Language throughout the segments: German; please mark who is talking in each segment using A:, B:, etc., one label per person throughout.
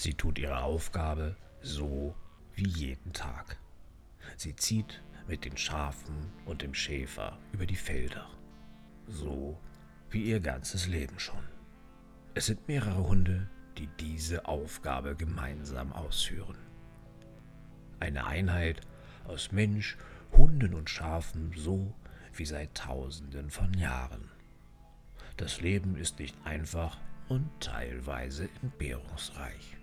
A: Sie tut ihre Aufgabe so wie jeden Tag. Sie zieht mit den Schafen und dem Schäfer über die Felder. So wie ihr ganzes Leben schon. Es sind mehrere Hunde, die diese Aufgabe gemeinsam ausführen. Eine Einheit aus Mensch, Hunden und Schafen, so wie seit Tausenden von Jahren. Das Leben ist nicht einfach und teilweise entbehrungsreich.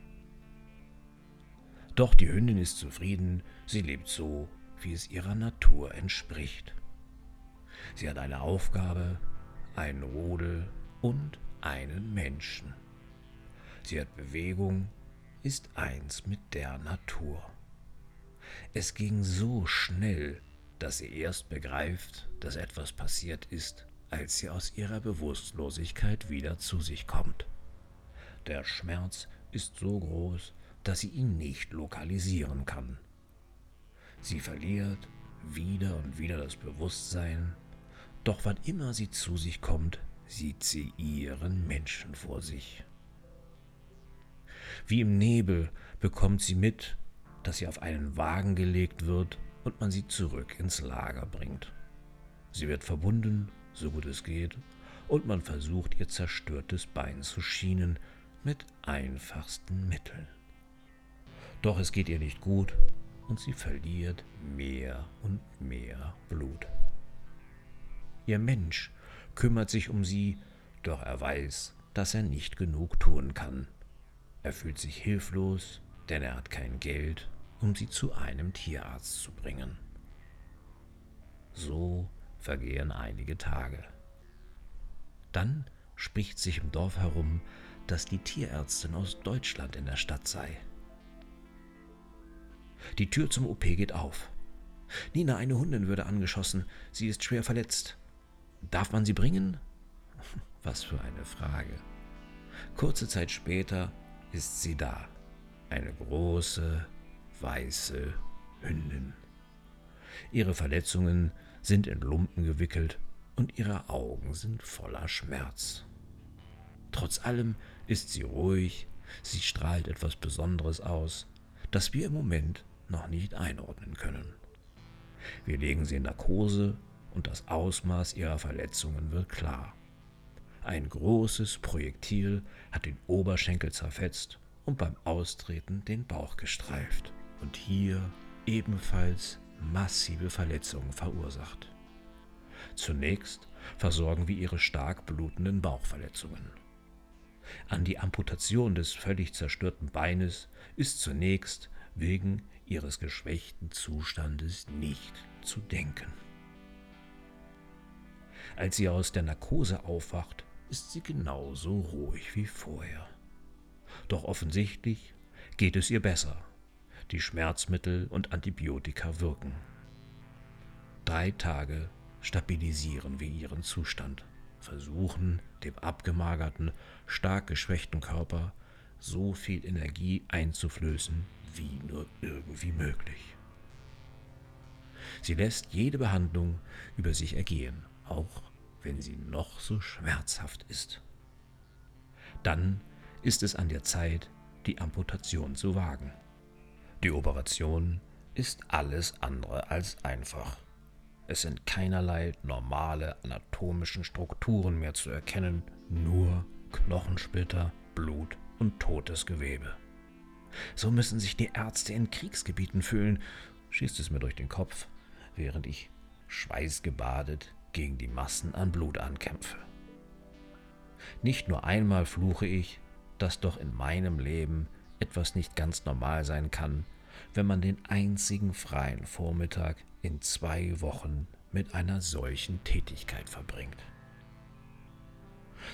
A: Doch die Hündin ist zufrieden, sie lebt so, wie es ihrer Natur entspricht. Sie hat eine Aufgabe, einen Rudel und einen Menschen. Sie hat Bewegung, ist eins mit der Natur. Es ging so schnell, dass sie erst begreift, dass etwas passiert ist, als sie aus ihrer Bewusstlosigkeit wieder zu sich kommt. Der Schmerz ist so groß, dass sie ihn nicht lokalisieren kann. Sie verliert wieder und wieder das Bewusstsein, doch wann immer sie zu sich kommt, sieht sie ihren Menschen vor sich. Wie im Nebel bekommt sie mit, dass sie auf einen Wagen gelegt wird und man sie zurück ins Lager bringt. Sie wird verbunden, so gut es geht, und man versucht ihr zerstörtes Bein zu schienen mit einfachsten Mitteln. Doch es geht ihr nicht gut und sie verliert mehr und mehr Blut. Ihr Mensch kümmert sich um sie, doch er weiß, dass er nicht genug tun kann. Er fühlt sich hilflos, denn er hat kein Geld, um sie zu einem Tierarzt zu bringen. So vergehen einige Tage. Dann spricht sich im Dorf herum, dass die Tierärztin aus Deutschland in der Stadt sei. Die Tür zum OP geht auf. Nina, eine Hundin, würde angeschossen. Sie ist schwer verletzt. Darf man sie bringen? Was für eine Frage. Kurze Zeit später ist sie da. Eine große, weiße Hündin. Ihre Verletzungen sind in Lumpen gewickelt und ihre Augen sind voller Schmerz. Trotz allem ist sie ruhig, sie strahlt etwas Besonderes aus, das wir im Moment noch nicht einordnen können. Wir legen sie in Narkose und das Ausmaß ihrer Verletzungen wird klar. Ein großes Projektil hat den Oberschenkel zerfetzt und beim Austreten den Bauch gestreift und hier ebenfalls massive Verletzungen verursacht. Zunächst versorgen wir ihre stark blutenden Bauchverletzungen. An die Amputation des völlig zerstörten Beines ist zunächst wegen ihres geschwächten Zustandes nicht zu denken. Als sie aus der Narkose aufwacht, ist sie genauso ruhig wie vorher. Doch offensichtlich geht es ihr besser. Die Schmerzmittel und Antibiotika wirken. Drei Tage stabilisieren wir ihren Zustand, versuchen dem abgemagerten, stark geschwächten Körper so viel Energie einzuflößen, wie nur irgendwie möglich. Sie lässt jede Behandlung über sich ergehen, auch wenn sie noch so schmerzhaft ist. Dann ist es an der Zeit, die Amputation zu wagen. Die Operation ist alles andere als einfach. Es sind keinerlei normale anatomischen Strukturen mehr zu erkennen, nur Knochensplitter, Blut und totes Gewebe. So müssen sich die Ärzte in Kriegsgebieten fühlen, schießt es mir durch den Kopf, während ich schweißgebadet gegen die Massen an Blut ankämpfe. Nicht nur einmal fluche ich, dass doch in meinem Leben etwas nicht ganz normal sein kann, wenn man den einzigen freien Vormittag in zwei Wochen mit einer solchen Tätigkeit verbringt.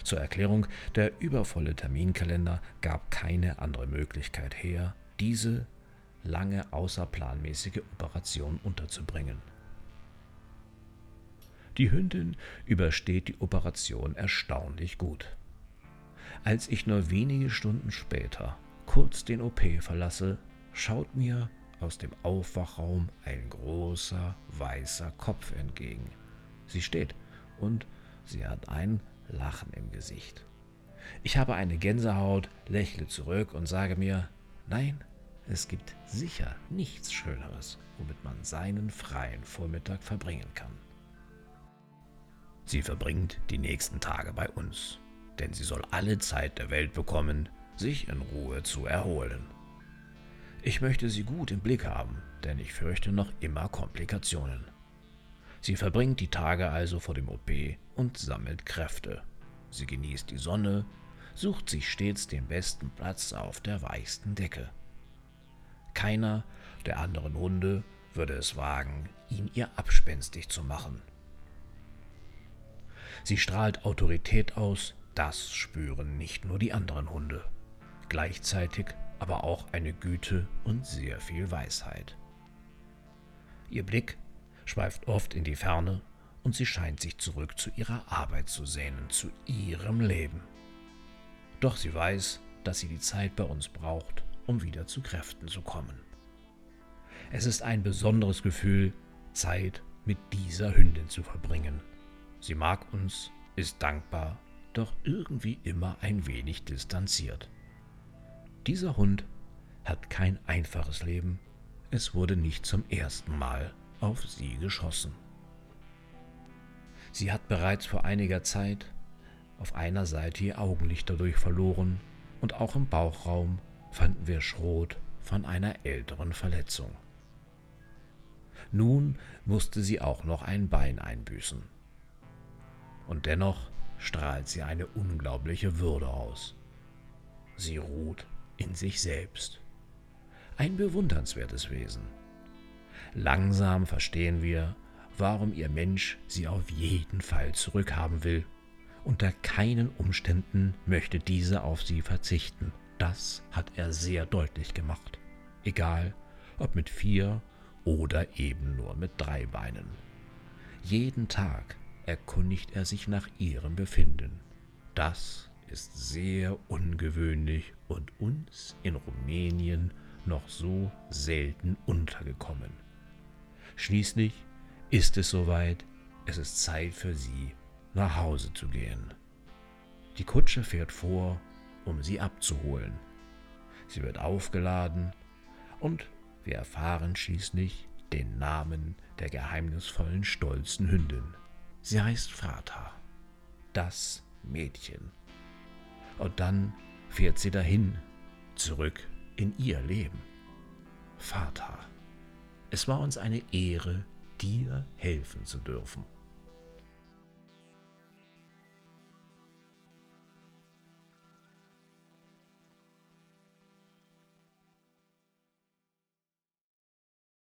A: Zur Erklärung, der übervolle Terminkalender gab keine andere Möglichkeit her, diese lange außerplanmäßige Operation unterzubringen. Die Hündin übersteht die Operation erstaunlich gut. Als ich nur wenige Stunden später kurz den OP verlasse, schaut mir aus dem Aufwachraum ein großer weißer Kopf entgegen. Sie steht und sie hat ein Lachen im Gesicht. Ich habe eine Gänsehaut, lächle zurück und sage mir, nein, es gibt sicher nichts Schöneres, womit man seinen freien Vormittag verbringen kann. Sie verbringt die nächsten Tage bei uns, denn sie soll alle Zeit der Welt bekommen, sich in Ruhe zu erholen. Ich möchte sie gut im Blick haben, denn ich fürchte noch immer Komplikationen. Sie verbringt die Tage also vor dem OP und sammelt Kräfte. Sie genießt die Sonne, sucht sich stets den besten Platz auf der weichsten Decke. Keiner der anderen Hunde würde es wagen, ihn ihr abspenstig zu machen. Sie strahlt Autorität aus, das spüren nicht nur die anderen Hunde. Gleichzeitig aber auch eine Güte und sehr viel Weisheit. Ihr Blick schweift oft in die Ferne und sie scheint sich zurück zu ihrer Arbeit zu sehnen, zu ihrem Leben. Doch sie weiß, dass sie die Zeit bei uns braucht, um wieder zu Kräften zu kommen. Es ist ein besonderes Gefühl, Zeit mit dieser Hündin zu verbringen. Sie mag uns, ist dankbar, doch irgendwie immer ein wenig distanziert. Dieser Hund hat kein einfaches Leben. Es wurde nicht zum ersten Mal auf sie geschossen. Sie hat bereits vor einiger Zeit auf einer Seite ihr Augenlicht dadurch verloren und auch im Bauchraum fanden wir Schrot von einer älteren Verletzung. Nun musste sie auch noch ein Bein einbüßen. Und dennoch strahlt sie eine unglaubliche Würde aus. Sie ruht in sich selbst. Ein bewundernswertes Wesen. Langsam verstehen wir, warum ihr Mensch sie auf jeden Fall zurückhaben will. Unter keinen Umständen möchte diese auf sie verzichten. Das hat er sehr deutlich gemacht. Egal, ob mit vier oder eben nur mit drei Beinen. Jeden Tag erkundigt er sich nach ihrem Befinden. Das ist sehr ungewöhnlich und uns in Rumänien noch so selten untergekommen. Schließlich ist es soweit, es ist Zeit für sie, nach Hause zu gehen. Die Kutsche fährt vor, um sie abzuholen. Sie wird aufgeladen und wir erfahren schließlich den Namen der geheimnisvollen, stolzen Hündin. Sie heißt Frata, das Mädchen. Und dann fährt sie dahin, zurück in ihr Leben. Vater, es war uns eine Ehre, dir helfen zu dürfen.